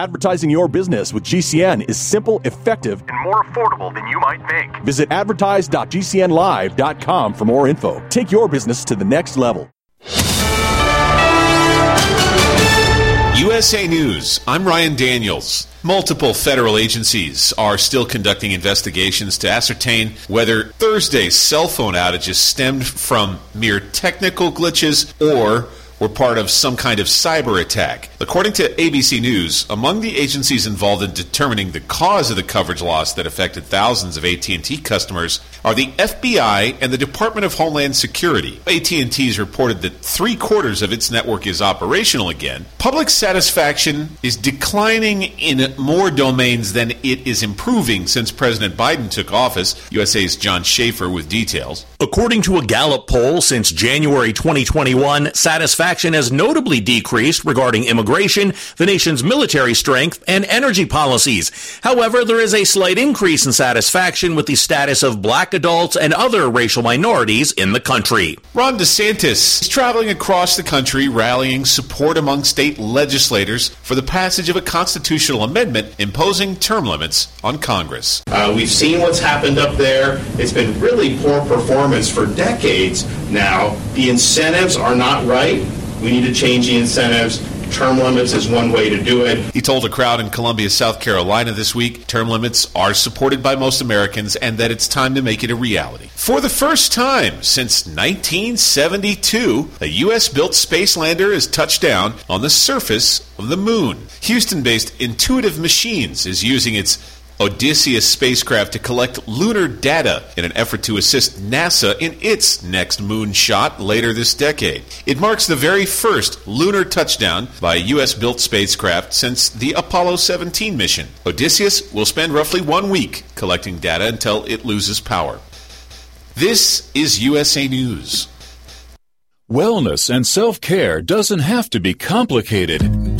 Advertising your business with GCN is simple, effective, and more affordable than you might think. Visit advertise.gcnlive.com for more info. Take your business to the next level. USA News. I'm Ryan Daniels. Multiple federal agencies are still conducting investigations to ascertain whether Thursday's cell phone outages stemmed from mere technical glitches or were part of some kind of cyber attack. According to ABC News, among the agencies involved in determining the cause of the coverage loss that affected thousands of AT&T customers are the FBI and the Department of Homeland Security. AT&T has reported that 3 quarters of its network is operational again. Public satisfaction is declining in more domains than it is improving since President Biden took office. USA's John Schaefer with details. According to a Gallup poll since January 2021, satisfaction has notably decreased regarding immigration, the nation's military strength, and energy policies. However, there is a slight increase in satisfaction with the status of black adults and other racial minorities in the country. Ron DeSantis is traveling across the country rallying support among state legislators for the passage of a constitutional amendment imposing term limits on Congress. Uh, we've seen what's happened up there. It's been really poor performance for decades now. The incentives are not right. We need to change the incentives. Term limits is one way to do it. He told a crowd in Columbia, South Carolina this week term limits are supported by most Americans and that it's time to make it a reality. For the first time since 1972, a U.S. built space lander has touched down on the surface of the moon. Houston based Intuitive Machines is using its Odysseus spacecraft to collect lunar data in an effort to assist NASA in its next moon shot later this decade. It marks the very first lunar touchdown by a U.S. built spacecraft since the Apollo 17 mission. Odysseus will spend roughly one week collecting data until it loses power. This is USA News. Wellness and self care doesn't have to be complicated.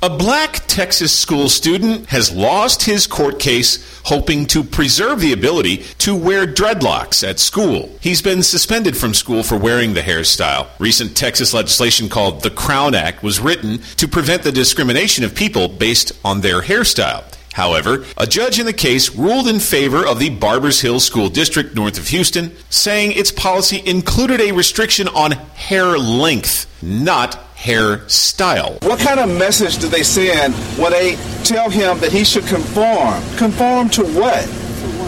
A black Texas school student has lost his court case hoping to preserve the ability to wear dreadlocks at school. He's been suspended from school for wearing the hairstyle. Recent Texas legislation called the Crown Act was written to prevent the discrimination of people based on their hairstyle. However, a judge in the case ruled in favor of the Barbers Hill School District north of Houston, saying its policy included a restriction on hair length, not hair style. What kind of message do they send when they tell him that he should conform? Conform to what?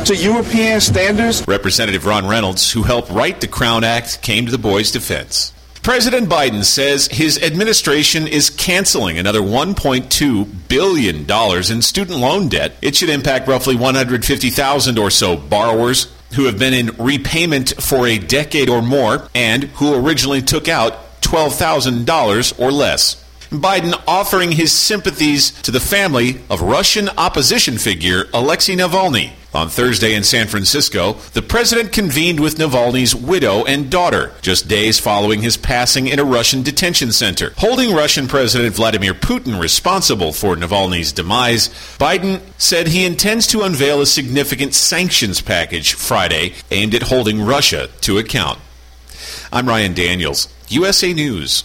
To European standards? Representative Ron Reynolds, who helped write the Crown Act, came to the boys' defense. President Biden says his administration is canceling another $1.2 billion in student loan debt. It should impact roughly 150,000 or so borrowers who have been in repayment for a decade or more and who originally took out $12,000 or less. Biden offering his sympathies to the family of Russian opposition figure Alexei Navalny. On Thursday in San Francisco, the president convened with Navalny's widow and daughter, just days following his passing in a Russian detention center. Holding Russian President Vladimir Putin responsible for Navalny's demise, Biden said he intends to unveil a significant sanctions package Friday aimed at holding Russia to account. I'm Ryan Daniels, USA News.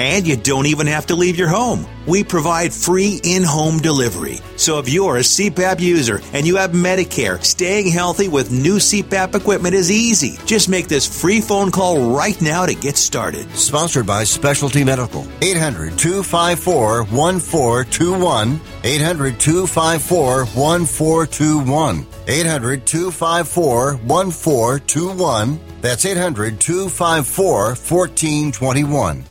And you don't even have to leave your home. We provide free in home delivery. So if you're a CPAP user and you have Medicare, staying healthy with new CPAP equipment is easy. Just make this free phone call right now to get started. Sponsored by Specialty Medical. 800 254 1421. 800 254 1421. 800 254 1421. That's 800 254 1421.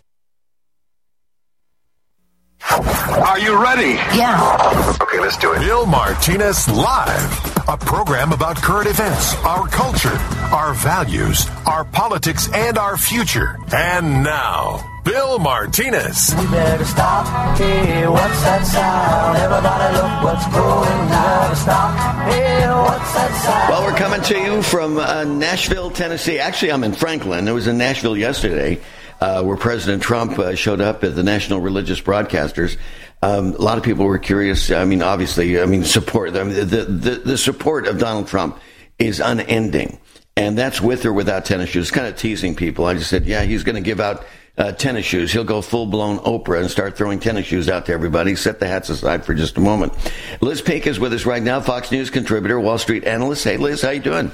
Are you ready? Yeah. Okay, let's do it. Bill Martinez Live, a program about current events, our culture, our values, our politics, and our future. And now, Bill Martinez. We better stop. Hey, what's that sound? Everybody look what's going on. Stop. Hey, what's that sound? Well, we're coming to you from uh, Nashville, Tennessee. Actually, I'm in Franklin. I was in Nashville yesterday uh, where President Trump uh, showed up at the National Religious Broadcasters. Um, a lot of people were curious. I mean, obviously, I mean, support I mean, the, the the support of Donald Trump is unending, and that's with or without tennis shoes. Kind of teasing people. I just said, yeah, he's going to give out uh, tennis shoes. He'll go full blown Oprah and start throwing tennis shoes out to everybody. Set the hats aside for just a moment. Liz Peek is with us right now, Fox News contributor, Wall Street analyst. Hey, Liz, how you doing?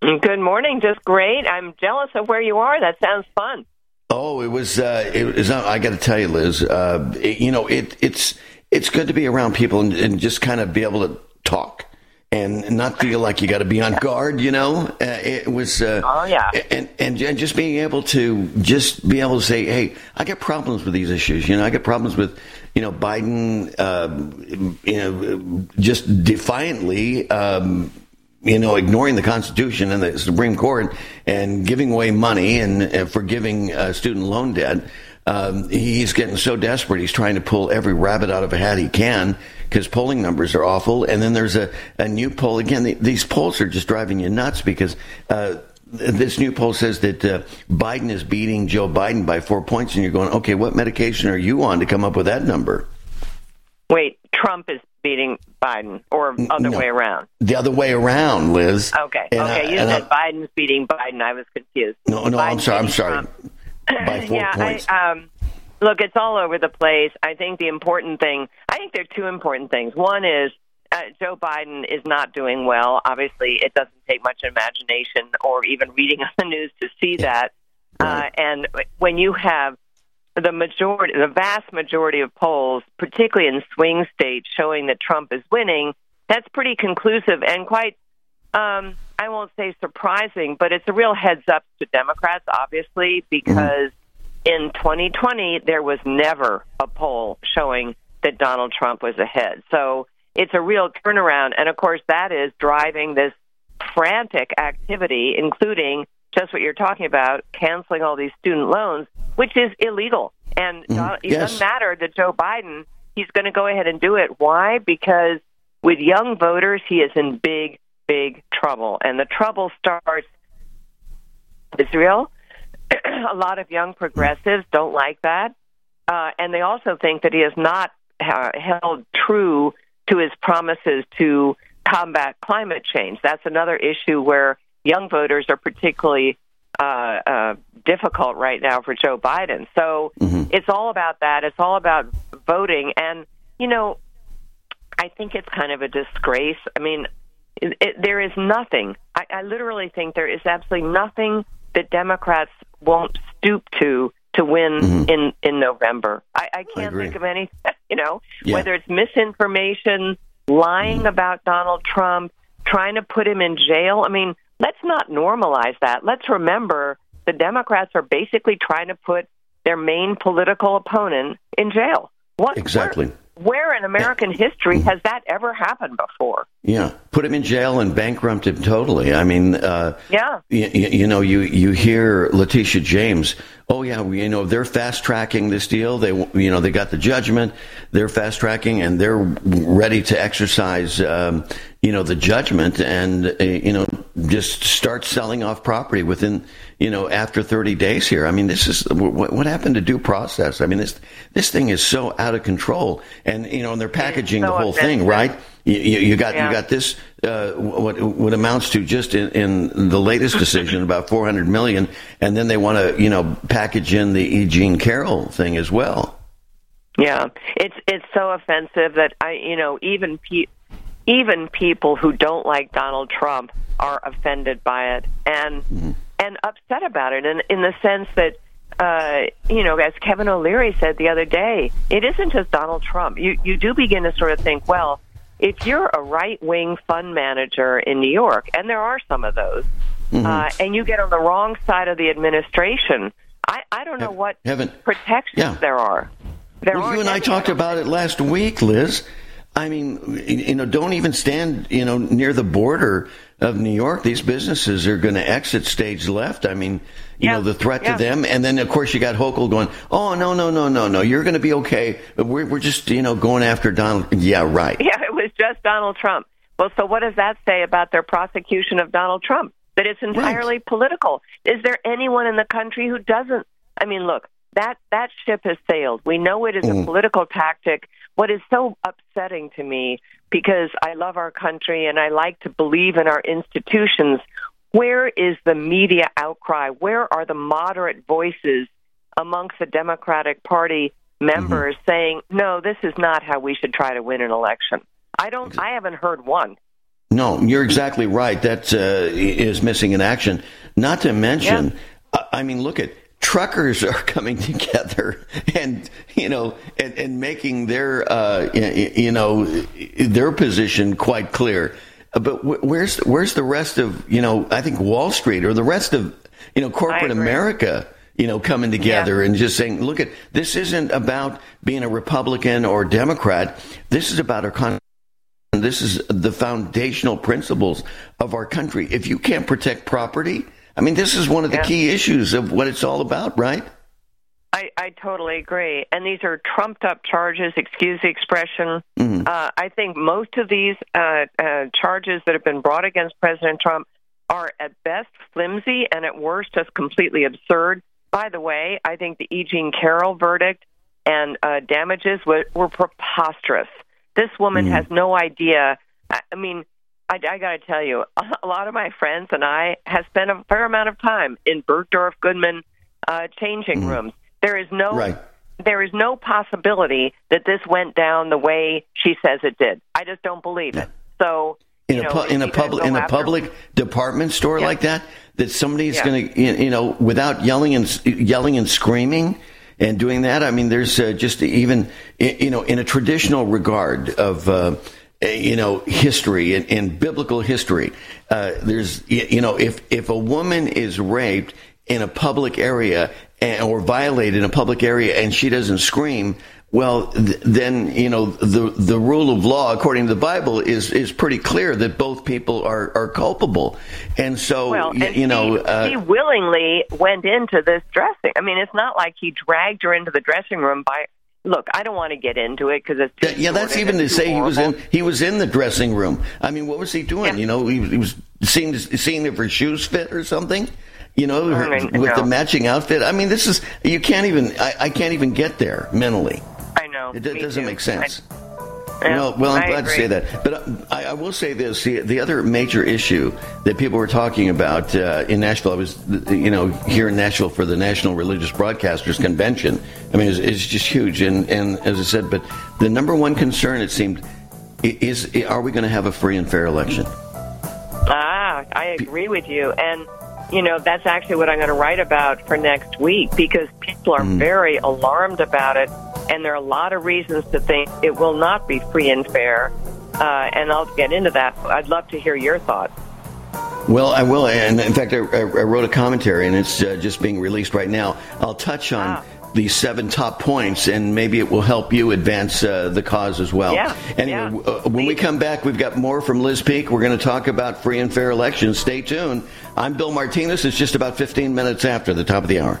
Good morning. Just great. I'm jealous of where you are. That sounds fun. Oh, it was. Uh, it was. I got to tell you, Liz. Uh, it, you know, it, it's it's good to be around people and, and, just kind of be able to talk and not feel like you got to be on guard. You know, uh, it was. Uh, oh yeah. And, and and just being able to just be able to say, hey, I got problems with these issues. You know, I got problems with. You know, Biden, um, you know, just defiantly um, you know, ignoring the Constitution and the Supreme Court and giving away money and, and forgiving uh, student loan debt. Um, he's getting so desperate, he's trying to pull every rabbit out of a hat he can because polling numbers are awful. And then there's a, a new poll. Again, the, these polls are just driving you nuts because uh, this new poll says that uh, Biden is beating Joe Biden by four points. And you're going, okay, what medication are you on to come up with that number? Wait, Trump is beating Biden, or other no, way around? The other way around, Liz. Okay, and okay. I, you said I, Biden's beating Biden. I was confused. No, no, Biden's I'm sorry. I'm sorry. By four yeah, points. I, um, look, it's all over the place. I think the important thing. I think there are two important things. One is uh, Joe Biden is not doing well. Obviously, it doesn't take much imagination or even reading on the news to see that. Right. Uh, and when you have the majority, the vast majority of polls, particularly in swing states, showing that Trump is winning, that's pretty conclusive and quite, um, I won't say surprising, but it's a real heads up to Democrats, obviously, because in 2020 there was never a poll showing that Donald Trump was ahead. So it's a real turnaround, and of course that is driving this frantic activity, including just what you're talking about, canceling all these student loans, which is illegal. And Mm, it yes. doesn't matter that Joe Biden, he's going to go ahead and do it. Why? Because with young voters, he is in big, big trouble. And the trouble starts Israel. a lot of young progressives don't like that. Uh, and they also think that he has not uh, held true to his promises to combat climate change. That's another issue where young voters are particularly uh, uh, difficult right now for Joe Biden. So Mm-hmm. it's all about that. It's all about voting. And, you know, I think it's kind of a disgrace. I mean, it, it, there is nothing, I, I literally think there is absolutely nothing that Democrats won't stoop to to win Mhm. in in November. I, I can't agree. think of any. You know, Yeah. whether it's misinformation, lying about Donald Trump, trying to put him in jail. I mean, let's not normalize that. Let's remember the Democrats are basically trying to put their main political opponent in jail. What Exactly. Where in American history has that ever happened before? Yeah, put him in jail and bankrupt him totally. I mean, uh, Yeah. you, you know, you you hear Letitia James. Oh yeah, you know they're fast tracking this deal. They you know they got the judgment. They're fast tracking and they're ready to exercise um, you know the judgment and uh, you know just start selling off property within you know after 30 days here. I mean, this is what, what happened to due process. I mean, this this thing is so out of control, and you know, and they're packaging so the whole thing right. You, you, you got Yeah. you got this uh, what what amounts to just in, in the latest decision about 400 million, and then they want to you know package in the E. Jean Carroll thing as well. Yeah, it's it's so offensive that I, you know, even pe- even people who don't like Donald Trump are offended by it and and upset about it, in in the sense that. Uh, you know, as Kevin O'Leary said the other day, it isn't just Donald Trump. You you do begin to sort of think, well, if you're a right wing fund manager in New York, and there are some of those, uh, and you get on the wrong side of the administration, I, I don't know what Heaven, protections Yeah. there are. There well, you and I talked about it last week, Liz. I mean, you know, don't even stand, you know, near the border of New York. These businesses are going to exit stage left. I mean, you Yeah, know, the threat yeah. to them. And then, of course, you got Hochul going, oh, no, no, no, no, no. You're going to be okay. We're, we're just, you know, going after Donald. Yeah, right. Yeah, it was just Donald Trump. Well, so what does that say about their prosecution of Donald Trump? That it's entirely political. Is there anyone in the country who doesn't? I mean, look, that that ship has sailed. We know it is a mm. political tactic. What is so upsetting to me because I love our country and I like to believe in our institutions. Where is the media outcry? Where are the moderate voices amongst the Democratic Party members saying, "No, this is not how we should try to win an election"? I don't. I haven't heard one. No, you're exactly right. That uh, is missing in action. Not to mention, I I mean, look at truckers are coming together and you know and, and making their uh, you know their position quite clear. But where's where's the rest of you know? I think Wall Street or the rest of you know corporate. America. You know, coming together and just saying, "Look at this isn't about being a Republican or Democrat. This is about our country." This is the foundational principles of our country. If you can't protect property, I mean, this is one of the Yeah. key issues of what it's all about, right? I, I totally agree. And these are trumped up charges, excuse the expression. Uh, I think most of these uh, uh, charges that have been brought against President Trump are at best flimsy and at worst just completely absurd. By the way, I think the E. Jean Carroll verdict and uh, damages were, were preposterous. This woman has no idea. I, I mean, I, I got to tell you, a lot of my friends and I have spent a fair amount of time in Bergdorf Goodman uh, changing rooms. There is no Right. there is no possibility that this went down the way she says it did. I just don't believe it. So In you a know, pu- in a public in a public department store Yeah. like that, that somebody's Yeah. going to you know without yelling and yelling and screaming and doing that. I mean, there's uh, just even you know in a traditional regard of. Uh, you know, history and, and biblical history. Uh, there's, you know, if if a woman is raped in a public area and, or violated in a public area and she doesn't scream, well, th- then you know the the rule of law according to the Bible is is pretty clear that both people are are culpable, and so Well, y- and you know. he, uh, he willingly went into this dressing. I mean, it's not like he dragged her into the dressing room by. Look, I don't want to get into it because it's too Yeah, that's even to say he was in he was in the dressing room. I mean, what was he doing? You know, he, he was seeing seeing if her shoes fit or something. You know, her, I mean, with the matching outfit. I mean, this is you can't even. I, I can't even get there mentally. I know. It me doesn't too. make sense. I- well, well, I'm I glad to say that. But uh, I, I will say this: the, the other major issue that people were talking about uh, in Nashville, I was, you know, here in Nashville for the National Religious Broadcasters Convention. I mean, it's, it's just huge. And, and as I said, but the number one concern, it seemed, is: are we going to have a free and fair election? Ah, I agree with you. And you know, that's actually what I'm going to write about for next week because people are very alarmed about it, and there are a lot of reasons to think it will not be free and fair. Uh, and I'll get into that. I'd love to hear your thoughts. Well, I will. And in fact, I, I wrote a commentary, and it's uh, just being released right now. I'll touch on. Ah. The seven top points, and maybe it will help you advance uh, the cause as well. Yeah, Anyway, uh, when we come back, we've got more from Liz Peek. We're going to talk about free and fair elections. Stay tuned. I'm Bill Martinez. It's just about 15 minutes after the top of the hour.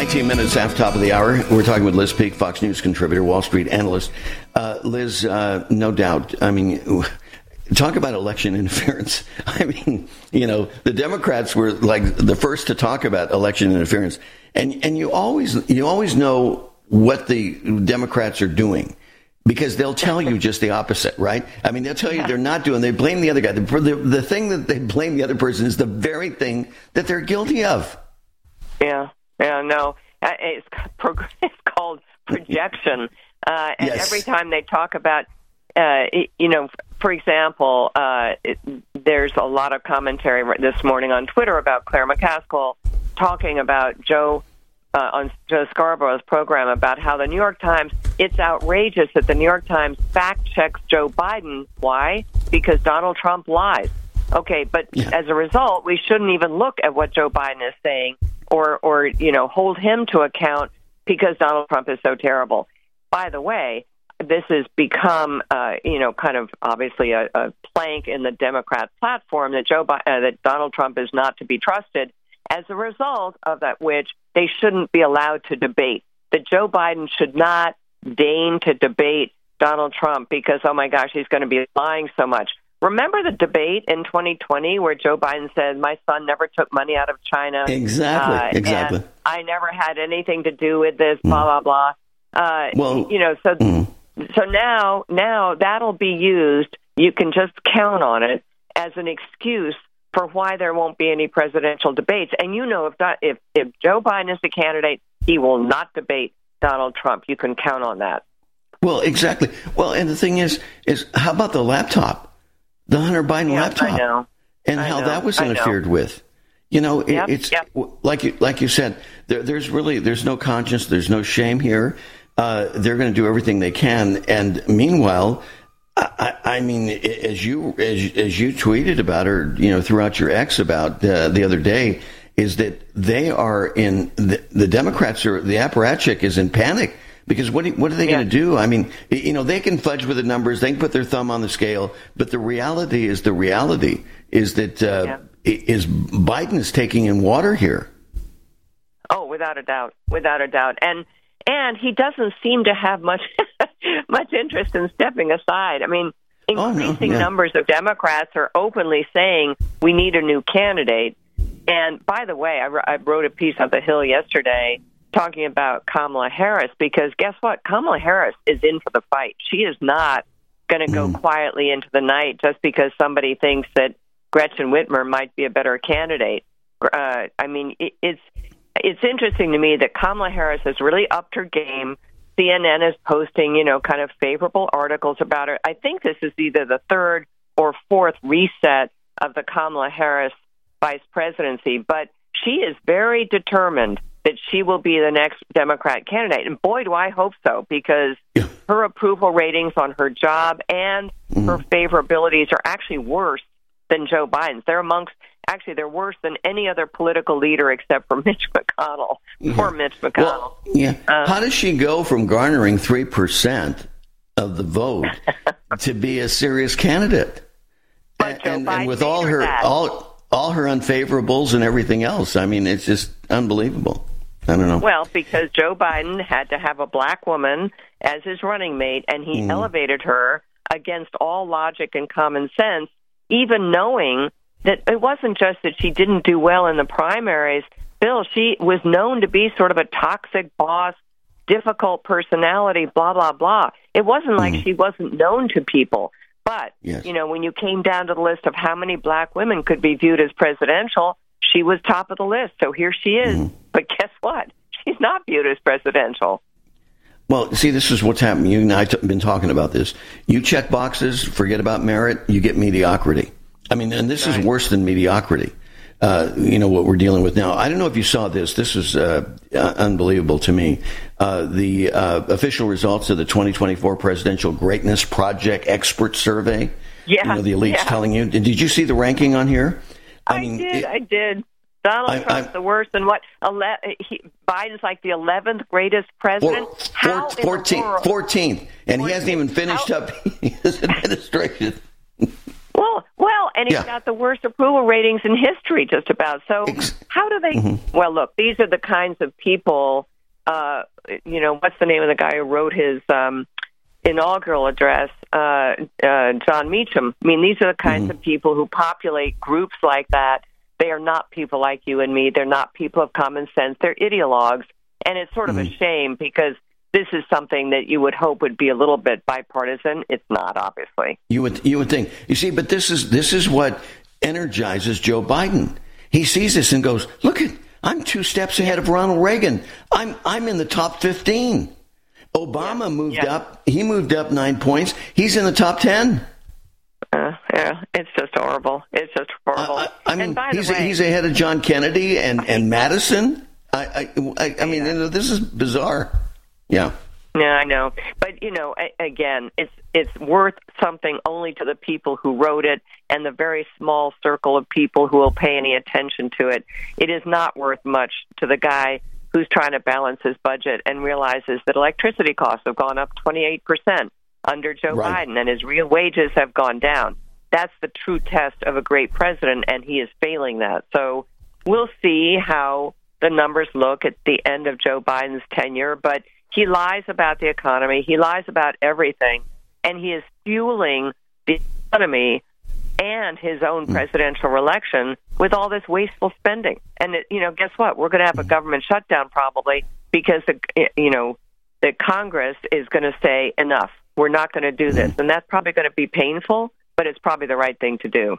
19 minutes after top of the hour. We're talking with Liz Peek, Fox News contributor, Wall Street analyst. Uh, Liz, uh, no doubt, I mean, talk about election interference. I mean, you know, the Democrats were like the first to talk about election interference, and and you always you always know what the Democrats are doing because they'll tell you just the opposite, right? I mean, they'll tell you they're not doing. They blame the other guy. The, the, the thing that they blame the other person is the very thing that they're guilty of. Yeah, yeah, no, Uh, it's, pro- it's called projection. Uh, and Yes. every time they talk about, uh, you know, for example, uh, it, there's a lot of commentary this morning on Twitter about Claire McCaskill talking about Joe uh, on Joe Scarborough's program about how the New York Times. It's outrageous that the New York Times fact checks Joe Biden. Why? Because Donald Trump lies. Okay, but as a result, we shouldn't even look at what Joe Biden is saying or or you know hold him to account because Donald Trump is so terrible. By the way, this has become uh, you know kind of obviously a, a plank in the Democrat platform that Joe Bi- uh, that Donald Trump is not to be trusted. As a result of that, which they shouldn't be allowed to debate. That Joe Biden should not deign to debate Donald Trump because oh my gosh, he's going to be lying so much. Remember the debate in 2020 where Joe Biden said, "My son never took money out of China." Exactly, uh, exactly. and I never had anything to do with this. Blah blah blah. Uh, Well, you know, so so now now that'll be used. You can just count on it as an excuse for why there won't be any presidential debates. And you know, if if if Joe Biden is the candidate, he will not debate Donald Trump. You can count on that. Well, exactly. Well, and the thing is, is how about the laptop, the Hunter Biden laptop, and I how know. that was interfered with? You know, it, Yep, it's yep. like you like you said. There, there's really there's no conscience. There's no shame here. Uh, they're going to do everything they can, and meanwhile, I, I I mean, as you as, as you tweeted about, or you know, throughout your ex about uh, the other day, is that they are in the, the Democrats are the apparatchik is in panic because what what are they going to do? I mean, you know, they can fudge with the numbers, they can put their thumb on the scale, but the reality is the reality is that uh, is Biden is taking in water here. Oh, without a doubt, without a doubt, and and he doesn't seem to have much much interest in stepping aside. I mean, increasing yeah. numbers of Democrats are openly saying we need a new candidate. And by the way, I, I wrote a piece on the Hill yesterday talking about Kamala Harris because guess what? Kamala Harris is in for the fight. She is not going to go quietly into the night just because somebody thinks that Gretchen Whitmer might be a better candidate. Uh, I mean, it, it's it's interesting to me that Kamala Harris has really upped her game. CNN is posting, you know, kind of favorable articles about her. I think this is either the third or fourth reset of the Kamala Harris vice presidency, but she is very determined that she will be the next Democrat candidate. And boy, do I hope so, because her approval ratings on her job and mm-hmm. her favorabilities are actually worse than Joe Biden's. They're amongst actually they're worse than any other political leader except for Mitch McConnell. Mm-hmm. Poor Mitch McConnell. Yeah. Um, How does she go from garnering 3% of the vote to be a serious candidate? And, and, and with all her all all her unfavorables and everything else, I mean, it's just unbelievable. I don't know. Well, because Joe Biden had to have a black woman as his running mate, and he Mm. elevated her against all logic and common sense, even knowing that it wasn't just that she didn't do well in the primaries. Bill, she was known to be sort of a toxic boss, difficult personality, blah, blah, blah. It wasn't like she wasn't known to people. But, Yes. you know, when you came down to the list of how many black women could be viewed as presidential, she was top of the list. So here she is. But guess what? She's not viewed as presidential. Well, see, this is what's happening. You and I have been talking about this. You check boxes, forget about merit, you get mediocrity. I mean, and this is worse than mediocrity. Uh, you know what we're dealing with now. I don't know if you saw this. This is uh, uh, unbelievable to me. Uh, the uh, official results of the 2024 Presidential Greatness Project Expert Survey. Yeah, You know, the elites yeah. telling you. Did you see the ranking on here? I, did. I did. Donald I- Trump's I- the worst. And what? Ele- he, Biden's like the eleventh greatest president. How in the 14th, world? 14th, and he hasn't even finished up his administration. Well, well, and he's Yeah. got the worst approval ratings in history, just about. So, how do they? Mm-hmm. Well, look, these are the kinds of people. Uh, you know, what's the name of the guy who wrote his um, inaugural address, uh, uh, Jon Meacham. I mean, these are the kinds Mm-hmm. of people who populate groups like that. They are not people like you and me. They're not people of common sense. They're ideologues. And it's sort of Mm-hmm. a shame because this is something that you would hope would be a little bit bipartisan. It's not, obviously. You would you would think. You see, but this is this is what energizes Joe Biden. He sees this and goes, "Look at I'm two steps ahead of Ronald Reagan. I'm I'm in the top 15. Obama moved up. He moved up 9 points. He's in the top 10. Uh, yeah, it's just horrible. It's just horrible. I mean, and by he's the way, he's ahead of John Kennedy and and Madison. I I I, I mean, you know, this is bizarre. Yeah. Yeah, I know, but you know, again, it's it's worth something only to the people who wrote it and the very small circle of people who will pay any attention to it. It is not worth much to the guy who's trying to balance his budget and realizes that electricity costs have gone up 28% under Joe Right. Biden and his real wages have gone down. That's the true test of a great president and he is failing that. So we'll see how the numbers look at the end of Joe Biden's tenure, but he lies about the economy, he lies about everything, and he is fueling the economy and his own hmm. presidential election with all this wasteful spending. And it, you know, guess what? We're going to have a hmm. government shutdown probably because the you know the Congress is going to say enough. We're not going to do this, hmm. and that's probably going to be painful, but it's probably the right thing to do.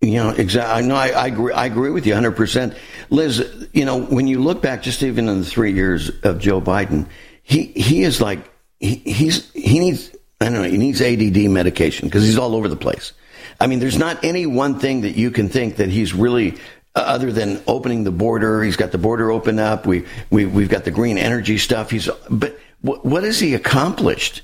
You know, exactly. No, I, I agree. I agree with you 100. percent Liz, you know, when you look back, just even in the three years of Joe Biden, he he is like he, he's he needs I don't know he needs ADD medication because he's all over the place. I mean, there's not any one thing that you can think that he's really uh, other than opening the border. He's got the border open up. We we we've got the green energy stuff. He's but what what has he accomplished?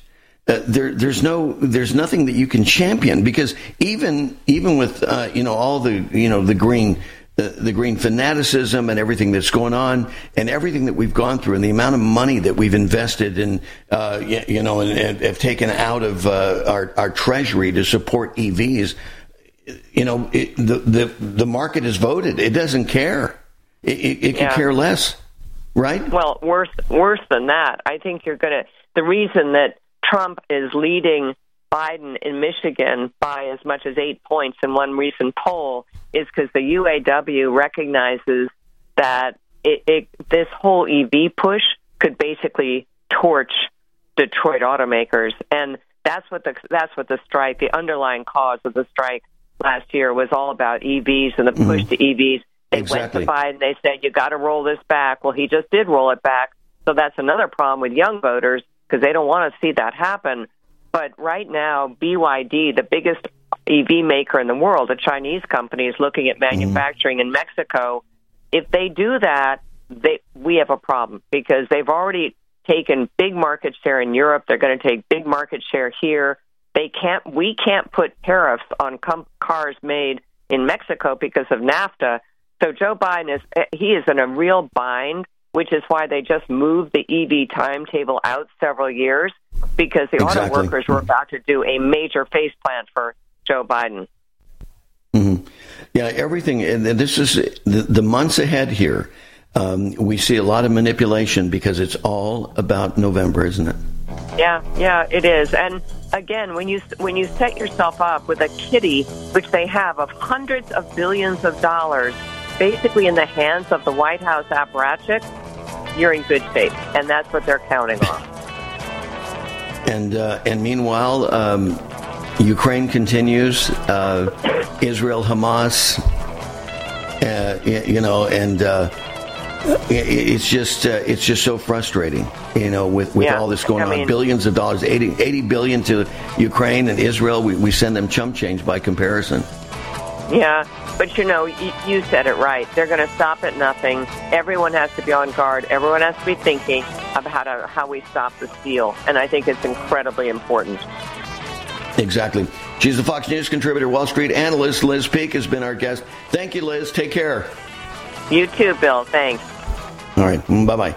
Uh, there, there's no, there's nothing that you can champion because even, even with, uh, you know, all the, you know, the green, the, the green fanaticism and everything that's going on and everything that we've gone through and the amount of money that we've invested in, uh, you, you know, and, and have taken out of uh, our, our treasury to support EVs, you know, it, the, the, the market has voted. It doesn't care. It, it, it can Yeah. care less, right? Well, worse worse than that. I think you're going to the reason that Trump is leading Biden in Michigan by as much as 8 points in one recent poll is because the UAW recognizes that it, it, this whole EV push could basically torch Detroit automakers, and that's what the that's what the strike, the underlying cause of the strike last year was all about EVs and the mm-hmm. push to EVs. They Exactly. went to Biden. They said you got to roll this back. Well, he just did roll it back. So that's another problem with young voters because they don't want to see that happen. But right now, BYD, the biggest EV maker in the world, a Chinese company, is looking at mm-hmm. manufacturing in Mexico. If they do that, they we have a problem because they've already taken big market share in Europe. They're going to take big market share here. They can't. We can't put tariffs on com- cars made in Mexico because of NAFTA. So Joe Biden is he is in a real bind, which is why they just moved the EV timetable out several years because the auto workers were about to do a major face plant for Joe Biden. hmm Yeah, everything. And this is the, the months ahead here. Um, we see a lot of manipulation because it's all about November, isn't it? Yeah, yeah, it is. And again, when you when you set yourself up with a kitty, which they have of hundreds of billions of dollars, basically in the hands of the White House apparatchik, you're in good shape, and that's what they're counting on. And uh, and meanwhile, um, Ukraine continues. Uh, Israel, Hamas. Uh, you know, and uh, it's just uh, it's just so frustrating. You know, with with Yeah, all this going I on, mean- billions of dollars, 80, 80 billion to Ukraine and Israel. We, we send them chump change by comparison. Yeah, but you know, you, you said it right. They're going to stop at nothing. Everyone has to be on guard. Everyone has to be thinking about how to how we stop the steal, and I think it's incredibly important. Exactly. She's the Fox News contributor, Wall Street analyst. Liz Peek has been our guest. Thank you, Liz. Take care. You too, Bill. Thanks. All right. Mm, bye bye.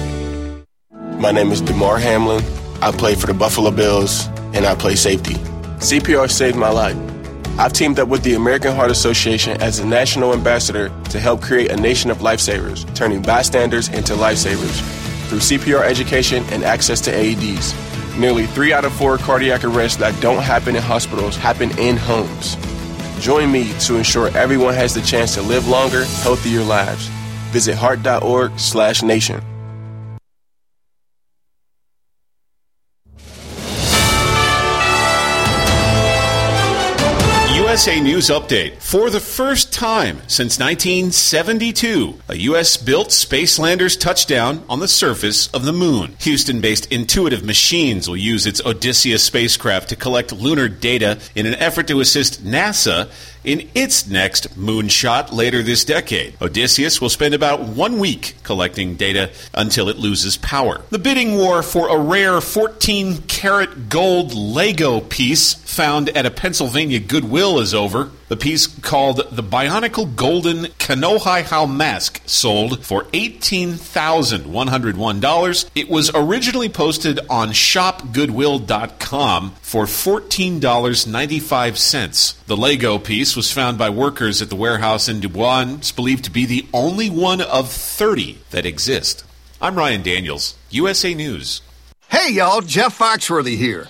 My name is Damar Hamlin. I play for the Buffalo Bills, and I play safety. CPR saved my life. I've teamed up with the American Heart Association as a national ambassador to help create a nation of lifesavers, turning bystanders into lifesavers through CPR education and access to AEDs. Nearly three out of four cardiac arrests that don't happen in hospitals happen in homes. Join me to ensure everyone has the chance to live longer, healthier lives. Visit heart.org/nation. USA News Update. For the first time since 1972, a U.S. built space lander's touchdown on the surface of the moon. Houston based Intuitive Machines will use its Odysseus spacecraft to collect lunar data in an effort to assist NASA in its next moonshot later this decade. Odysseus will spend about one week collecting data until it loses power. The bidding war for a rare 14 karat gold Lego piece found at a Pennsylvania Goodwill is over. The piece called the Bionicle Golden Kanohi mask sold for $18,101. It was originally posted on shopgoodwill.com for $14.95. The Lego piece was found by workers at the warehouse in Dubois and is believed to be the only one of 30 that exist. I'm Ryan Daniels, USA News. Hey, y'all, Jeff Foxworthy here.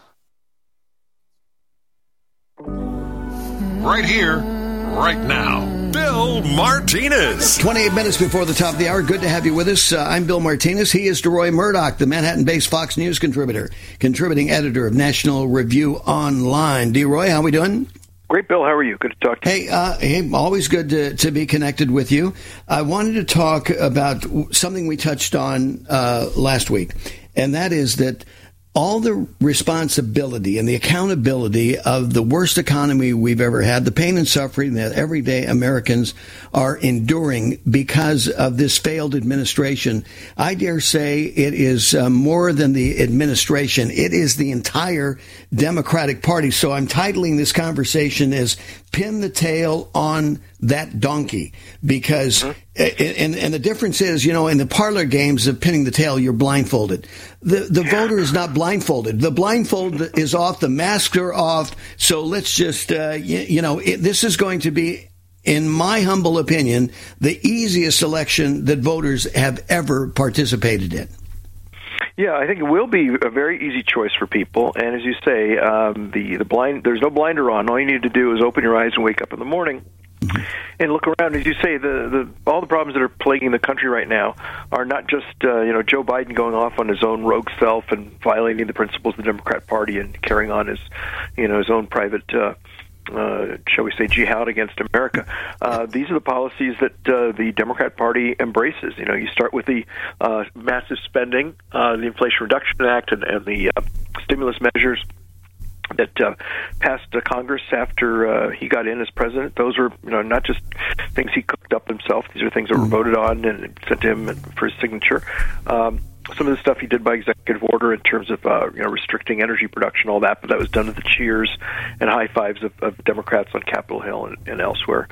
Right here, right now. Bill Martinez. 28 minutes before the top of the hour. Good to have you with us. Uh, I'm Bill Martinez. He is DeRoy Murdock, the Manhattan based Fox News contributor, contributing editor of National Review Online. DeRoy, how are we doing? Great, Bill. How are you? Good to talk to you. Hey, uh, hey, always good to, to be connected with you. I wanted to talk about something we touched on uh, last week, and that is that all the responsibility and the accountability of the worst economy we've ever had, the pain and suffering that everyday Americans are enduring because of this failed administration. I dare say it is uh, more than the administration. It is the entire Democratic Party. So I'm titling this conversation as pin the tail on that donkey. Because mm-hmm. and and the difference is you know in the parlor games of pinning the tail you're blindfolded. The the voter is not blindfolded. The blindfold is off the masks are off. So let's just uh, you, you, know it, this is going to be in my humble opinion the easiest election that voters have ever participated in. Yeah, I think it will be a very easy choice for people. And as you say, um, the the blind there's no blinder on. All you need to do is open your eyes and wake up in the morning and look around. As you say, the, the all the problems that are plaguing the country right now are not just uh, you know Joe Biden going off on his own rogue self and violating the principles of the Democrat Party and carrying on his you know his own private. Uh, uh, shall we say, jihad against America. Uh, these are the policies that uh, the Democrat Party embraces. You know, you start with the uh, massive spending, uh, the Inflation Reduction Act, and, and the uh, stimulus measures that uh, passed uh, Congress after uh, he got in as president. Those were, you know, not just things he cooked up himself. These are things that were mm-hmm. voted on and sent to him for his signature. Um, some of the stuff he did by executive order in terms of uh, you know restricting energy production, all that, but that was done to the cheers and high fives of, of Democrats on Capitol Hill and, and elsewhere.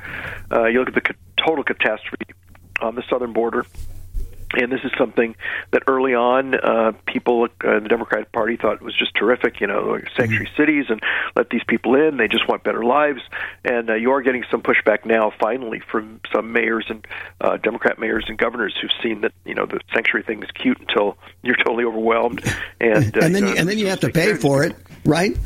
Uh, you look at the total catastrophe on the southern border. And this is something that early on, uh, people, uh, the Democratic Party thought was just terrific. You know, sanctuary cities and let these people in. They just want better lives. And uh, you are getting some pushback now, finally, from some mayors and uh, Democrat mayors and governors who've seen that you know the sanctuary thing is cute until you're totally overwhelmed. And uh, and then you you, know, and then you have to pay for it, right?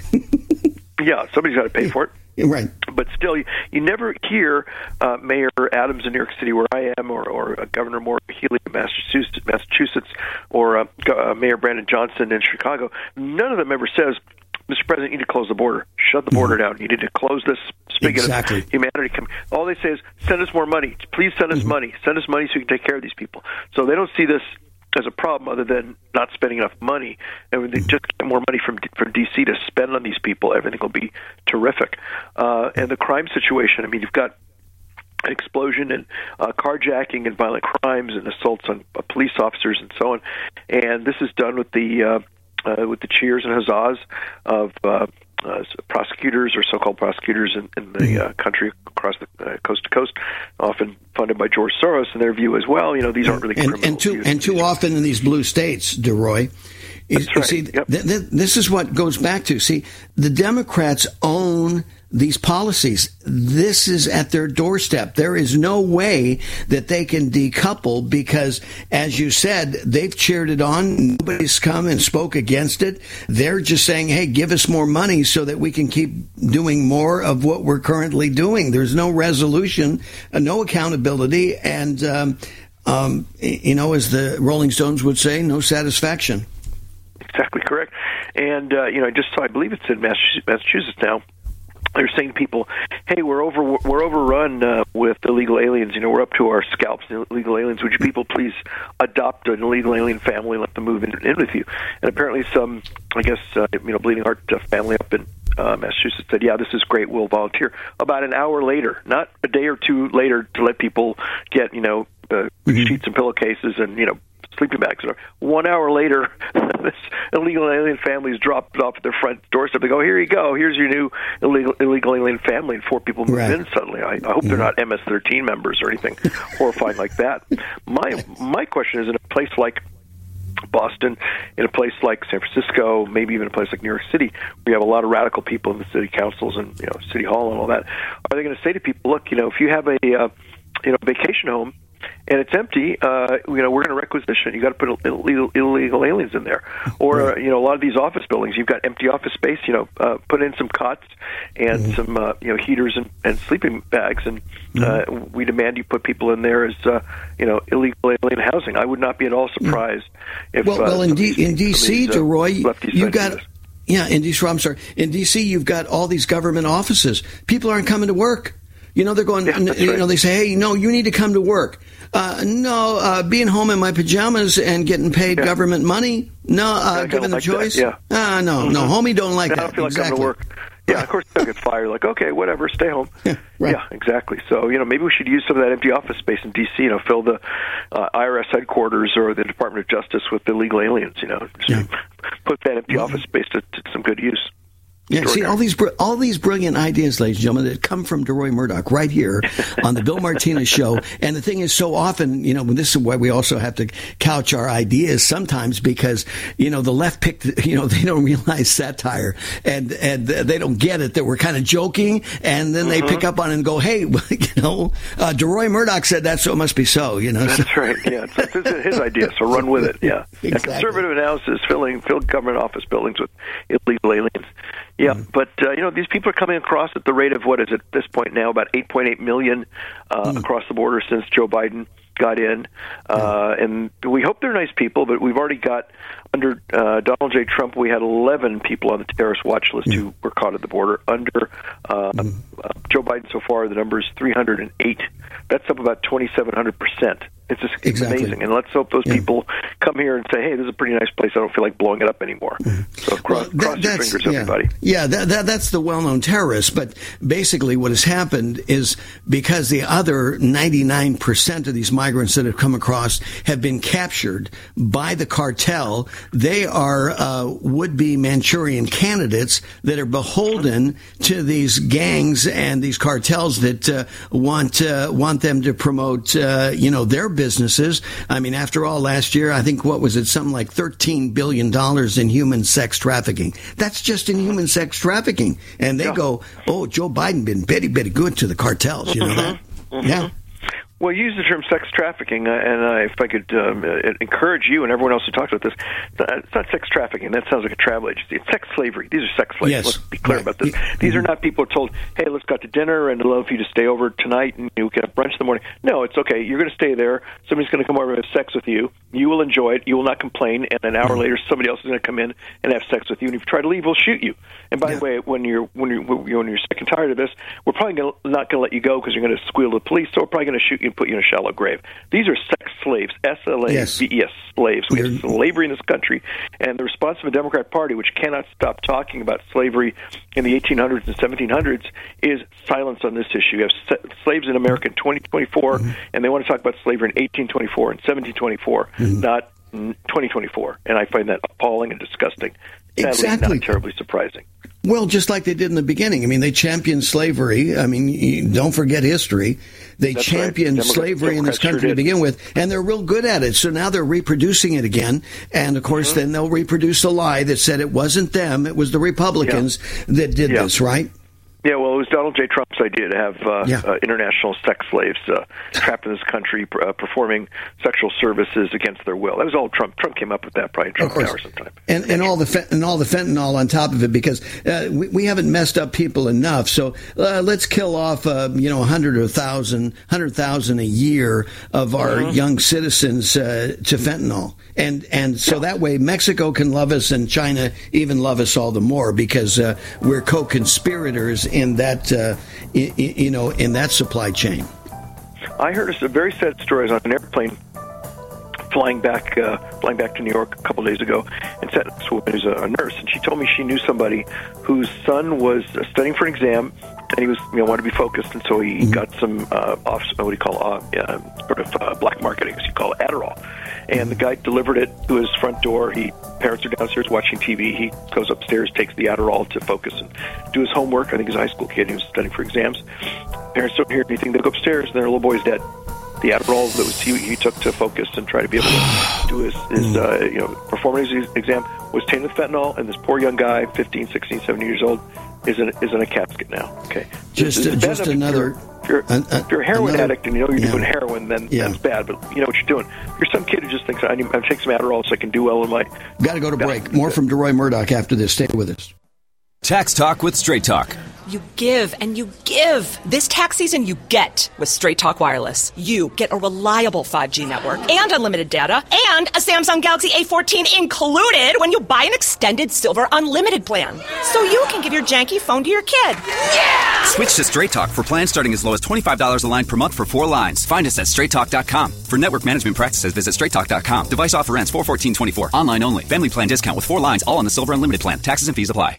yeah, somebody's got to pay for it. Right. But still, you, you never hear uh, Mayor Adams in New York City, where I am, or, or uh, Governor Maura Healey in Massachusetts, Massachusetts or uh, uh, Mayor Brandon Johnson in Chicago. None of them ever says, Mr. President, you need to close the border. Shut the border down. You need to close this spigot Exactly. of humanity. All they say is, send us more money. Please send us money. Send us money so we can take care of these people. So they don't see this as a problem other than not spending enough money. And when they just get more money from from DC to spend on these people, everything will be terrific. Uh, and the crime situation. I mean, you've got an explosion and uh, carjacking and violent crimes and assaults on uh, police officers and so on. And this is done with the uh, uh, with the cheers and huzzas of uh, uh, prosecutors or so-called prosecutors in, in the uh, country across the uh, coast to coast, often funded by George Soros and their view as well. You know, these aren't really and, criminals. and too and too often in these blue states, DeRoy. Is, See, th- th- this is what goes back to. See, the Democrats own these policies. This is at their doorstep. There is no way that they can decouple because, as you said, they've cheered it on. Nobody's come and spoke against it. They're just saying, hey, give us more money so that we can keep doing more of what we're currently doing. There's no resolution, uh, no accountability, and, um, um, you know, as the Rolling Stones would say, no satisfaction. Exactly correct. And uh, you know, just so I believe it's in Massachusetts, Massachusetts now. They're saying to people, "Hey, we're over we're overrun uh, with illegal aliens. You know, we're up to our scalps. in Illegal aliens. Would you people please adopt an illegal alien family and let them move in, in with you?" And apparently, some, I guess, uh, you know, Bleeding Heart uh, family up in uh, Massachusetts said, "Yeah, this is great. We'll volunteer." About an hour later, not a day or two later, to let people get you know uh, sheets and pillowcases and you know sleeping bags. And one hour later, this illegal alien family's dropped off at their front doorstep. They go, "Here you go. Here's your new illegal illegal alien family." And four people move Right. in suddenly. I, I hope they're not MS-13 members or anything horrifying like that. My my question is, in a place like Boston, in a place like San Francisco, maybe even a place like New York City, you have a lot of radical people in the city councils and you know city hall and all that, are they going to say to people, look, you know, if you have a uh, you know vacation home and it's empty, uh, you know, we're going to requisition. You got to put illegal, illegal aliens in there, or uh, you know, a lot of these office buildings, you've got empty office space. You know, uh, put in some cots and some uh, you know heaters and, and sleeping bags, and uh, we demand you put people in there as uh, you know illegal alien housing. I would not be at all surprised if well, uh, well, in, D- these- in D.C., these, uh, DeRoy, you've got. Yeah, in D.C., I'm sorry. In D.C., you've got all these government offices. People aren't coming to work. You know, they're going, you know, they say, hey, no, you need to come to work. Uh, no, uh, being home in my pajamas and getting paid government money. No, uh, I given the like that, choice. yeah. Ah, no, no, homie don't like I that. don't feel like exactly. coming to work. Yeah, of course they'll get fired. Like, okay, whatever, stay home. Yeah, Yeah exactly. So, you know, maybe we should use some of that empty office space in D.C. You know, fill the uh, IRS headquarters or the Department of Justice with illegal aliens. You know, just put that empty office space to, to some good use. Yeah, see all these all these brilliant ideas, ladies and gentlemen, that come from DeRoy Murdock right here on the Bill Martinez Show. And the thing is, so often, you know, this is why we also have to couch our ideas sometimes because you know the left picked, you know, they don't realize satire and and they don't get it that we're kind of joking, and then they pick up on it and go, hey, you know, uh, DeRoy Murdock said that, so it must be so, you know. That's right. Yeah, it's, it's his idea, so run with it. Yeah, yeah conservative analysis filling fill government office buildings with illegal aliens. Yeah, but uh, you know these people are coming across at the rate of what is it at this point now about 8.8 million uh, across the border since Joe Biden got in, uh, and we hope they're nice people. But we've already got under uh, Donald J. Trump, we had 11 people on the terrorist watch list who were caught at the border. Under uh, uh, Joe Biden so far, the number is 308. That's up about 2,700 percent It's just it's Exactly. amazing, and let's hope those people come here and say, "Hey, this is a pretty nice place. I don't feel like blowing it up anymore." So cross, cross your fingers, yeah. everybody. Yeah, that, that, that's the well-known terrorist. But basically, what has happened is because the other 99% of these migrants that have come across have been captured by the cartel, they are uh, would-be Manchurian candidates that are beholden to these gangs and these cartels that uh, want uh, want them to promote, uh, you know, their businesses. I mean, after all, last year I think what was it, something like 13 billion dollars in human sex trafficking. That's just in human sex trafficking, and they go, "Oh, Joe Biden been very, very good to the cartels." You know that? Yeah. Well, you use the term sex trafficking, uh, and uh, if I could um, uh, encourage you and everyone else who talks about this, it's not sex trafficking. That sounds like a travel agency. It's sex slavery. These are sex slaves. Yes. Let's be clear about this. These are not people who are told, "Hey, let's go out to dinner, and I'd love for you to stay over tonight, and you get a brunch in the morning." No, it's okay. You're going to stay there. Somebody's going to come over and have sex with you. You will enjoy it. You will not complain. And an hour mm-hmm. later, somebody else is going to come in and have sex with you. And if you try to leave, we'll shoot you. And by the way, when you're when you're when you're sick and tired of this, we're probably gonna, not going to let you go because you're going to squeal to the police. So we're probably going to shoot you and put you in a shallow grave. These are sex slaves, S L A V E S slaves. We have slavery in this country, and the response of the Democrat Party, which cannot stop talking about slavery in the 1800s and 1700s, is silence on this issue. You have slaves in America in 2024, mm-hmm. and they want to talk about slavery in 1824 and 1724, not 2024. And I find that appalling and disgusting. Sadly, Exactly. not terribly surprising. Well, just like they did in the beginning. I mean, they championed slavery. I mean, don't forget history. They That's right. championed Democrats- slavery in this Democrats sure country to begin with, and they're real good at it. So now they're reproducing it again. And of course, Mm-hmm. then they'll reproduce a lie that said it wasn't them, it was the Republicans that did Yeah. this, right? Yeah, well, it was Donald J. Trump's idea to have uh, Yeah. uh, international sex slaves uh, trapped in this country uh, performing sexual services against their will. That was all Trump. Trump came up with that probably in Trump course. Tower sometime. and and all the fe- and all the fentanyl on top of it because uh, we, we haven't messed up people enough. So uh, let's kill off uh, you know a hundred or thousand, hundred thousand a year of our Mhm. young citizens uh, to fentanyl, and and so that way Mexico can love us and China even love us all the more because uh, we're co-conspirators in that uh, i- i- you know in that supply chain. I heard a very sad story. I on an airplane flying back, uh, flying back to New York a couple of days ago, and sat a woman who's a nurse, and she told me she knew somebody whose son was uh, studying for an exam, and he was, you know, wanted to be focused, and so he got some uh, off, what do you call, uh, uh, sort of uh, black market, I guess you call it, Adderall. And the guy delivered it to his front door. He parents are downstairs watching TV. He goes upstairs, takes the Adderall to focus and do his homework. I think he's a high school kid. He was studying for exams. Parents don't hear anything. They go upstairs, and their little boy's dead. The Adderall that was he, he took to focus and try to be able to do his, his uh, you know perform his exam was tainted with fentanyl, and this poor young guy, 15, 16, 17 years old, is in is in a casket now. Okay, Just just if another. you're- If you're, an- if you're a heroin another- addict and you know you're yeah. doing heroin, then Yeah. that's bad. But you know what you're doing. If you're some kid who just thinks I need, I'm taking some Adderall so I can do well in my. Got to go to break. More from DeRoy Murdock after this. Stay with us. Tax Talk with Straight Talk. You give and you give. This tax season, you get with Straight Talk Wireless. You get a reliable 5G network and unlimited data and a Samsung Galaxy A14 included when you buy an extended silver unlimited plan. So you can give your janky phone to your kid. Yeah! Switch to Straight Talk for plans starting as low as $25 a line per month for four lines. Find us at straighttalk.com. For network management practices, visit straighttalk.com. Device offer ends 41424. Online only. Family plan discount with four lines, all on the silver unlimited plan. Taxes and fees apply.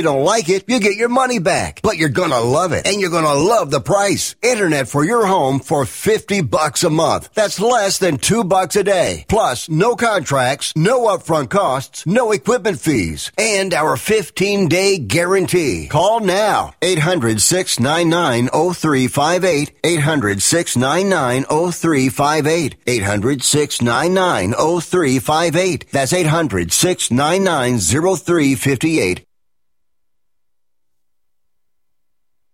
you don't like it, you get your money back. But you're gonna love it, and you're gonna love the price. Internet for your home for 50 bucks a month. That's less than two bucks a day. Plus, no contracts, no upfront costs, no equipment fees, and our 15 day guarantee. Call now. 800 699 0358. 800 699 0358. 800 699 0358. That's 800 699 0358.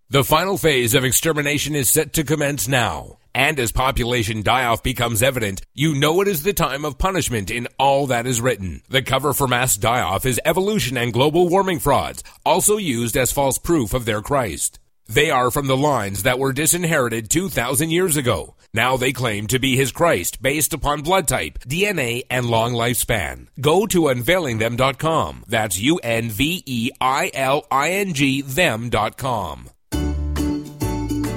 The final phase of extermination is set to commence now. And as population die-off becomes evident, you know it is the time of punishment in all that is written. The cover for mass die-off is evolution and global warming frauds, also used as false proof of their Christ. They are from the lines that were disinherited 2,000 years ago. Now they claim to be his Christ based upon blood type, DNA, and long lifespan. Go to unveilingthem.com. That's U-N-V-E-I-L-I-N-G them.com.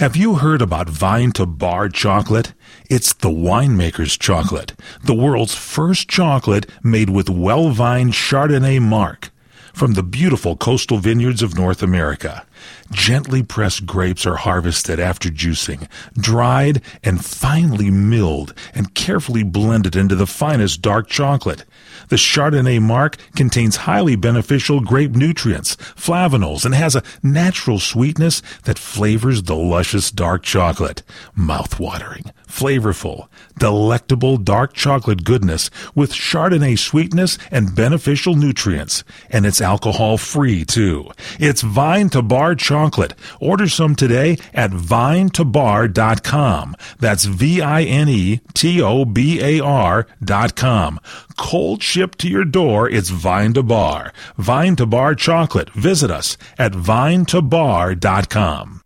Have you heard about Vine to Bar chocolate? It's the winemaker's chocolate, the world's first chocolate made with well-vined Chardonnay marc from the beautiful coastal vineyards of North America. Gently pressed grapes are harvested after juicing, dried and finely milled and carefully blended into the finest dark chocolate. The Chardonnay marc contains highly beneficial grape nutrients, flavanols, and has a natural sweetness that flavors the luscious dark chocolate. Mouth-watering, flavorful, delectable dark chocolate goodness with Chardonnay sweetness and beneficial nutrients. And it's alcohol free too. It's Vine to Bar chocolate. Order some today at vinetobar.com. That's V-I-N-E-T-O-B-A-R dot com. Cold shipped to your door, it's Vine to Bar. Vine to Bar chocolate. Visit us at vinetobar.com.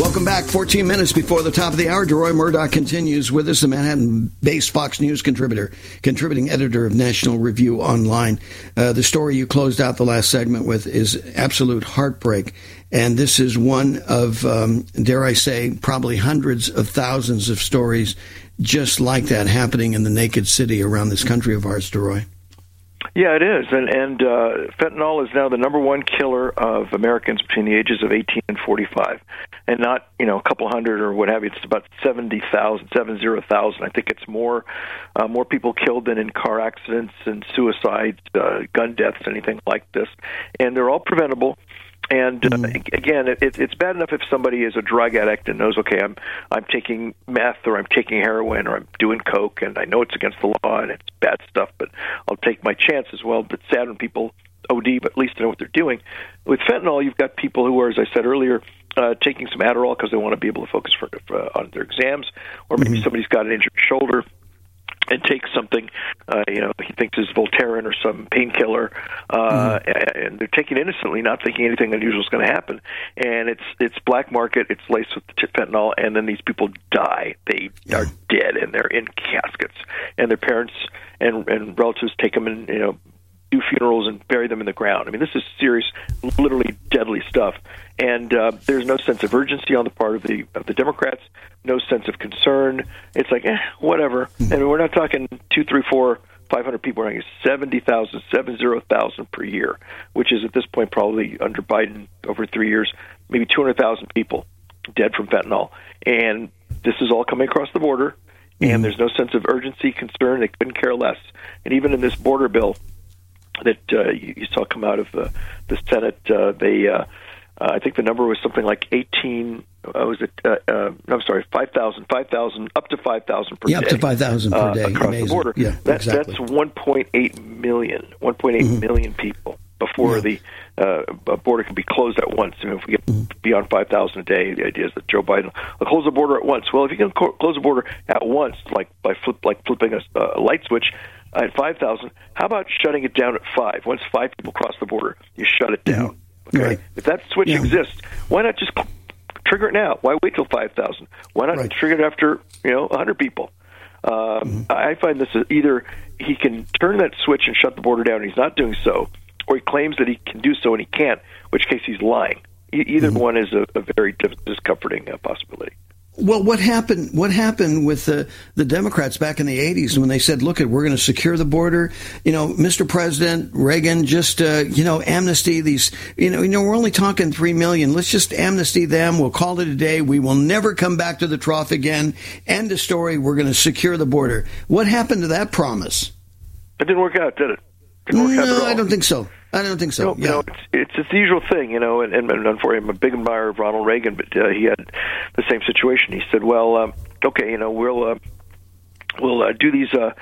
Welcome back. 14 minutes before the top of the hour, DeRoy Murdock continues with us, the Manhattan-based Fox News contributor, contributing editor of National Review Online. Uh, the story you closed out the last segment with is absolute heartbreak, and this is one of, um, dare I say, probably hundreds of thousands of stories just like that happening in the naked city around this country of ours, DeRoy. Yeah, it is, and and uh, fentanyl is now the number one killer of Americans between the ages of 18 and 45, and not you know a couple hundred or what have you. It's about 70,000, 70,000. I think it's more uh, more people killed than in car accidents and suicides, uh, gun deaths, anything like this, and they're all preventable. And uh, again, it, it's bad enough if somebody is a drug addict and knows, okay, I'm I'm taking meth or I'm taking heroin or I'm doing coke, and I know it's against the law and it's bad stuff, but I'll take my chance as well. But sad when people OD, but at least they know what they're doing. With fentanyl, you've got people who are, as I said earlier, uh, taking some Adderall because they want to be able to focus for, for, on their exams, or maybe mm-hmm. somebody's got an injured shoulder and take something, uh, you know, he thinks is Voltaren or some painkiller, uh, mm. and they're taking innocently, not thinking anything unusual is going to happen. And it's it's black market, it's laced with fentanyl, and then these people die. They yeah. are dead, and they're in caskets, and their parents and and relatives take them and you know do funerals and bury them in the ground. I mean, this is serious, literally deadly stuff. And uh, there's no sense of urgency on the part of the of the Democrats. No sense of concern. It's like, eh, whatever. Mm-hmm. And we're not talking two, three, four, five hundred people. We're talking seventy thousand, seven zero thousand per year, which is at this point probably under Biden over three years, maybe two hundred thousand people dead from fentanyl. And this is all coming across the border. And mm-hmm. there's no sense of urgency, concern. They couldn't care less. And even in this border bill, that uh, you, saw come out of uh, the Senate. Uh, they, uh, uh, I think the number was something like 18. Uh, was it? Uh, uh, I'm sorry, 5,000, 5,000, up to 5,000 per yeah, day. up to 5,000 per day across Amazing. the border. Yeah, that, exactly. That's 1.8 million, 1.8 mm-hmm. million people before yeah. the uh, border can be closed at once. I mean, if we get mm-hmm. beyond 5,000 a day, the idea is that Joe Biden will close the border at once. Well, if you can co- close the border at once, like by flip, like flipping a, a light switch at 5,000, how about shutting it down at five? Once five people cross the border, you shut it down. Mm-hmm. Okay, right. if that switch yeah. exists, why not just trigger it now? Why wait till 5,000? Why not right. trigger it after you know 100 people? Um, mm-hmm. I find this either he can turn that switch and shut the border down, and he's not doing so, or he claims that he can do so and he can't, which case he's lying. E- either mm-hmm. one is a, a very discomforting uh, possibility. Well, what happened? What happened with the the Democrats back in the '80s when they said, "Look, we're going to secure the border"? You know, Mr. President Reagan just uh, you know amnesty these. You know, you know, we're only talking three million. Let's just amnesty them. We'll call it a day. We will never come back to the trough again. End of story. We're going to secure the border. What happened to that promise? It didn't work out, did it? No, I don't think so. I don't think so. You know, yeah. you know it's, it's, it's the usual thing, you know. And, and, and unfortunately, I'm a big admirer of Ronald Reagan, but uh, he had the same situation. He said, "Well, um, okay, you know, we'll." Uh, we'll uh, do these, uh,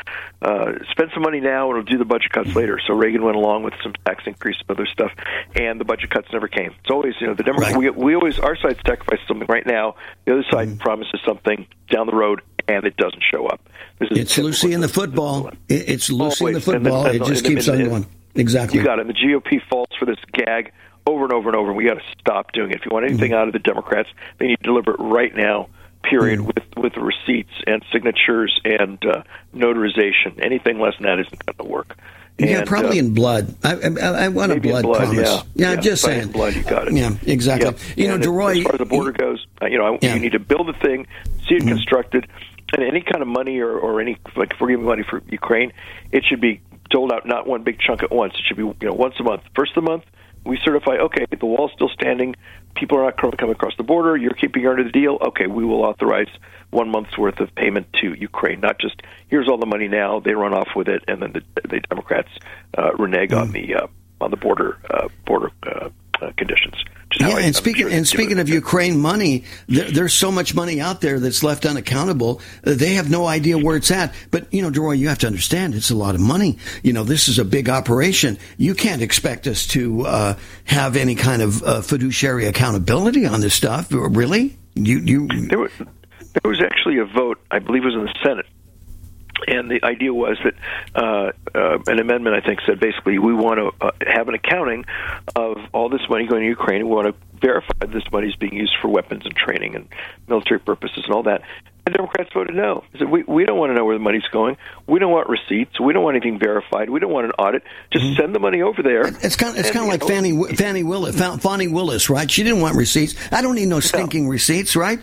uh, spend some money now, and we'll do the budget cuts later. So Reagan went along with some tax increase and other stuff, and the budget cuts never came. It's always, you know, the Democrats. Right. We, we always our side sacrifices something right now. The other side mm. promises something down the road, and it doesn't show up. it's Lucy in the football. It's Lucy in the football. And then, and it just and, keeps on going. Exactly. You got it. The GOP falls for this gag over and over and over. And we got to stop doing it. If you want anything mm-hmm. out of the Democrats, they need to deliver it right now. Period. Mm-hmm. With with receipts and signatures and uh, notarization. Anything less than that isn't going to work. Yeah, and, probably uh, in blood. I, I, I want a blood, blood promise. Yeah, yeah, yeah just saying. blood, you got it. Yeah, exactly. Yeah. You know, DeRoy. As far as the border goes, uh, you know, yeah. you need to build the thing, see it mm-hmm. constructed, and any kind of money or, or any like if we're giving money for Ukraine, it should be doled out not one big chunk at once. It should be you know once a month. First of the month, we certify okay the wall's still standing. People are not coming across the border. You're keeping under the deal. Okay, we will authorize one month's worth of payment to Ukraine. Not just here's all the money now. They run off with it, and then the, the Democrats uh, renege mm. on the uh, on the border uh, border uh, uh, conditions. Yeah, and speaking and speaking of Ukraine money, there, there's so much money out there that's left unaccountable. Uh, they have no idea where it's at. But you know, DeRoy, you have to understand it's a lot of money. You know, this is a big operation. You can't expect us to uh, have any kind of uh, fiduciary accountability on this stuff, really. You you there was, there was actually a vote, I believe, it was in the Senate and the idea was that uh, uh, an amendment, I think, said basically we want to uh, have an accounting of all this money going to Ukraine. We want to verify this money is being used for weapons and training and military purposes and all that. The Democrats voted no. They said we we don't want to know where the money's going. We don't want receipts. We don't want anything verified. We don't want an audit. Just mm-hmm. send the money over there. It's kind of, it's kind of like know, Fani Fani Willis, Fani Willis, right? She didn't want receipts. I don't need no stinking no. receipts, right?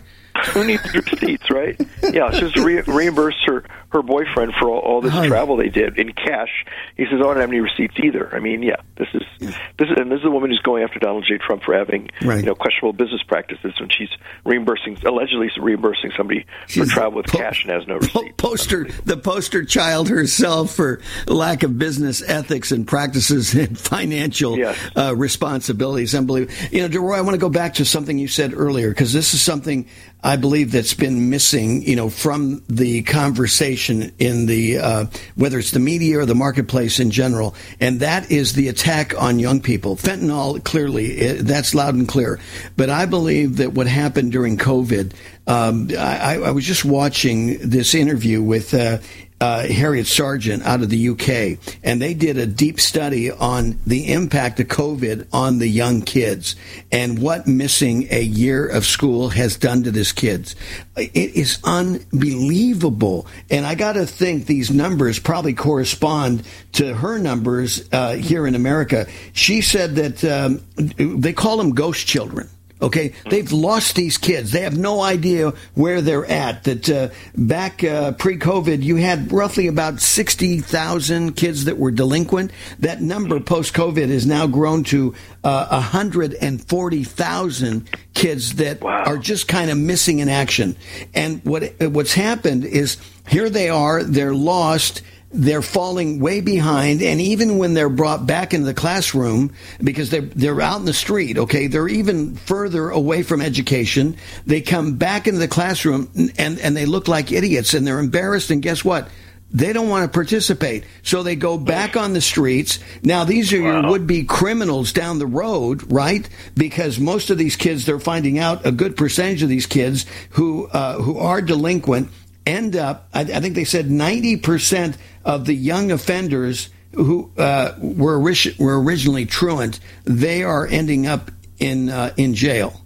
Who needs receipts, right? Yeah, just re- reimburse her her boyfriend for all, all this oh. travel they did in cash. He says, "Oh, I don't have any receipts either." I mean, yeah, this is this is and this is a woman who's going after Donald J. Trump for having right. you know questionable business practices when she's reimbursing allegedly reimbursing somebody she's for travel with po- cash and has no receipts. Poster the poster child herself for lack of business ethics and practices and financial yes. uh, responsibilities. Unbelievable. You know, DeRoy, I want to go back to something you said earlier because this is something I believe that's been missing, you know, from the conversation in the uh, whether it's the media or the marketplace in general, and that is the attack on young people. Fentanyl, clearly, it, that's loud and clear. But I believe that what happened during COVID, um, I, I, was just watching this interview with uh, uh, Harriet Sergeant out of the UK, and they did a deep study on the impact of COVID on the young kids and what missing a year of school has done to these kids. It is unbelievable. And I got to think these numbers probably correspond to her numbers uh, here in America. She said that um, they call them ghost children. Okay, they've lost these kids. They have no idea where they're at. That uh, back uh, pre-COVID, you had roughly about sixty thousand kids that were delinquent. That number post-COVID has now grown to uh, hundred and forty thousand kids that wow. are just kind of missing in action. And what what's happened is here they are. They're lost they're falling way behind and even when they're brought back into the classroom because they're they're out in the street okay they're even further away from education they come back into the classroom and and they look like idiots and they're embarrassed and guess what They don't want to participate. So they go back on the streets. Now, these are your would be criminals down the road, right? Because most of these kids, they're finding out a good percentage of these kids who, uh, who are delinquent end up, I, I think they said 90% of the young offenders who uh, were, were originally truant, they are ending up in, uh, in jail.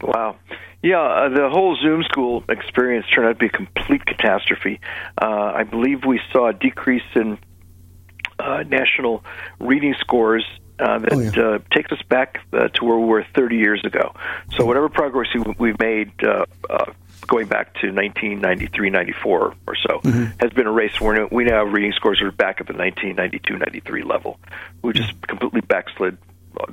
Wow. Yeah, uh, the whole Zoom school experience turned out to be a complete catastrophe. Uh, I believe we saw a decrease in uh, national reading scores uh, that oh, yeah. uh, takes us back uh, to where we were 30 years ago. So whatever progress we've made uh, uh, going back to 1993, 94 or so mm-hmm. has been erased. We're, we now have reading scores are back at the 1992, 93 level. We just mm-hmm. completely backslid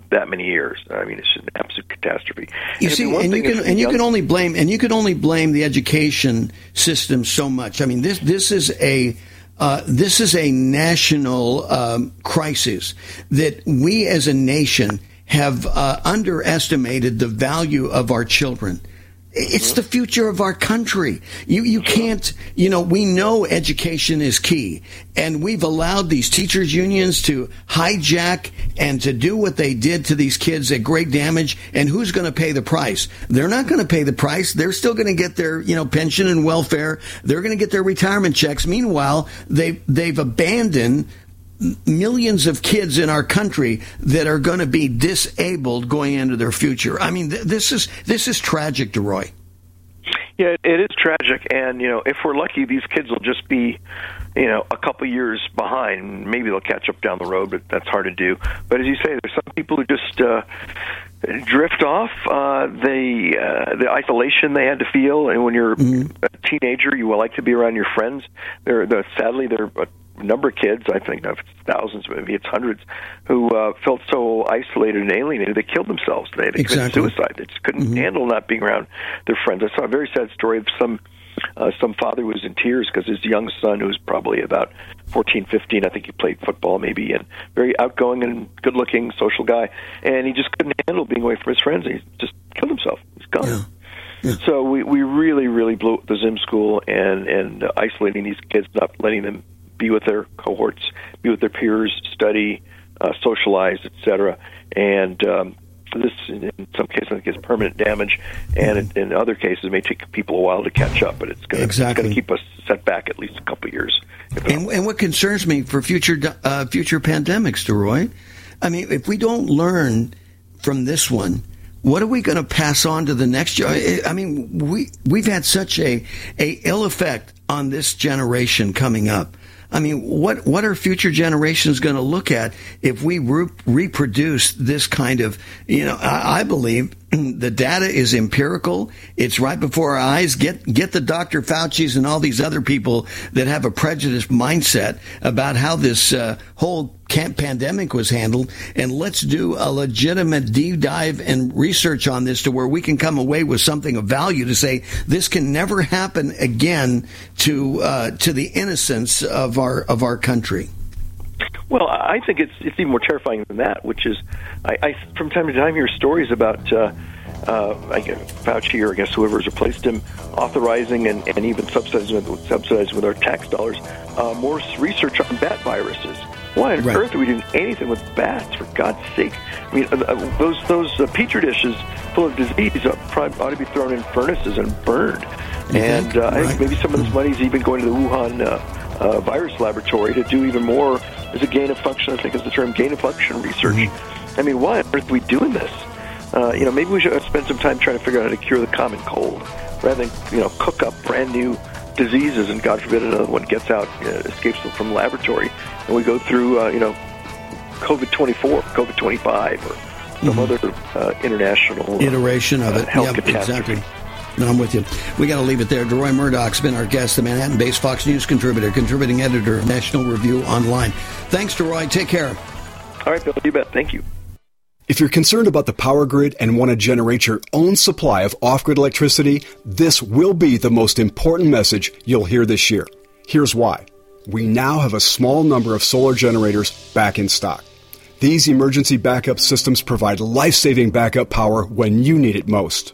that many years. I mean, it's an absolute catastrophe. You and see, and you can and you can only blame and you can only blame the education system so much. I mean, this this is a uh, this is a national um, crisis that we as a nation have uh, underestimated the value of our children. It's the future of our country. You you can't you know we know education is key, and we've allowed these teachers unions to hijack and to do what they did to these kids at great damage. And who's going to pay the price? They're not going to pay the price. They're still going to get their you know pension and welfare. They're going to get their retirement checks. Meanwhile, they they've abandoned millions of kids in our country that are going to be disabled going into their future. I mean, th- this is this is tragic, DeRoy. Yeah, it is tragic, and you know, if we're lucky, these kids will just be, you know, a couple years behind. Maybe they'll catch up down the road, but that's hard to do. But as you say, there's some people who just uh, drift off. Uh, the uh, the isolation they had to feel, and when you're mm-hmm. a teenager, you like to be around your friends. They're, they're sadly, there are number of kids, I think of thousands, maybe it's hundreds, who uh, felt so isolated and alienated they killed themselves. They had exactly. suicide. They just couldn't mm-hmm. handle not being around their friends. I saw a very sad story of some uh, some father who was in tears because his young son, who was probably about 14, 15, I think he played football maybe, and very outgoing and good looking social guy, and he just couldn't handle being away from his friends, and he just killed himself. He's gone. Yeah. Yeah. So we we really really blew up the Zoom school and and isolating these kids, not letting them be with their cohorts, be with their peers, study, uh, socialize, etc. And um, this, in some cases, I think is permanent damage, and in, in, other cases, it may take people a while to catch up. But it's going exactly. to keep us set back at least a couple of years. And, and, what concerns me for future uh, future pandemics, DeRoy, I mean, if we don't learn from this one, what are we going to pass on to the next? I mean, we we've had such a a ill effect on this generation coming up. I mean, what what are future generations going to look at if we re- reproduce this kind of? You know, I, I believe the data is empirical. It's right before our eyes. Get get the Dr. Fauci's and all these other people that have a prejudiced mindset about how this uh, whole pandemic was handled, and let's do a legitimate deep dive and research on this to where we can come away with something of value to say this can never happen again to uh, to the innocence of our of our country. Well, I think it's it's even more terrifying than that, which is, I, I from time to time hear stories about uh, uh, I guess Fauci or I guess whoever's replaced him authorizing and, and even subsidizing with, subsidizing with our tax dollars uh, more research on bat viruses. Why on right. earth are we doing anything with bats? For God's sake! I mean, uh, uh those those uh, petri dishes full of disease uh, probably ought to be thrown in furnaces and burned. You and uh, right. I think maybe some of this money is even going to the Wuhan uh, uh, virus laboratory to do even more as a gain of function. I think is the term gain of function research. Mm-hmm. I mean, why on earth are we doing this? Uh, you know, maybe we should spend some time trying to figure out how to cure the common cold rather than you know cook up brand new diseases and God forbid another one gets out, uh, escapes from the laboratory, and we go through uh, you know COVID twenty four, COVID twenty five, or some mm-hmm. other uh, international iteration of uh, it. Health yep, exactly. No, I'm with you. We got to leave it there. DeRoy Murdock's been our guest, the Manhattan based Fox News contributor, contributing editor of National Review Online. Thanks, DeRoy. Take care. All right, Bill. You bet. Thank you. If you're concerned about the power grid and want to generate your own supply of off grid electricity, this will be the most important message you'll hear this year. Here's why. We now have a small number of solar generators back in stock. These emergency backup systems provide life saving backup power when you need it most.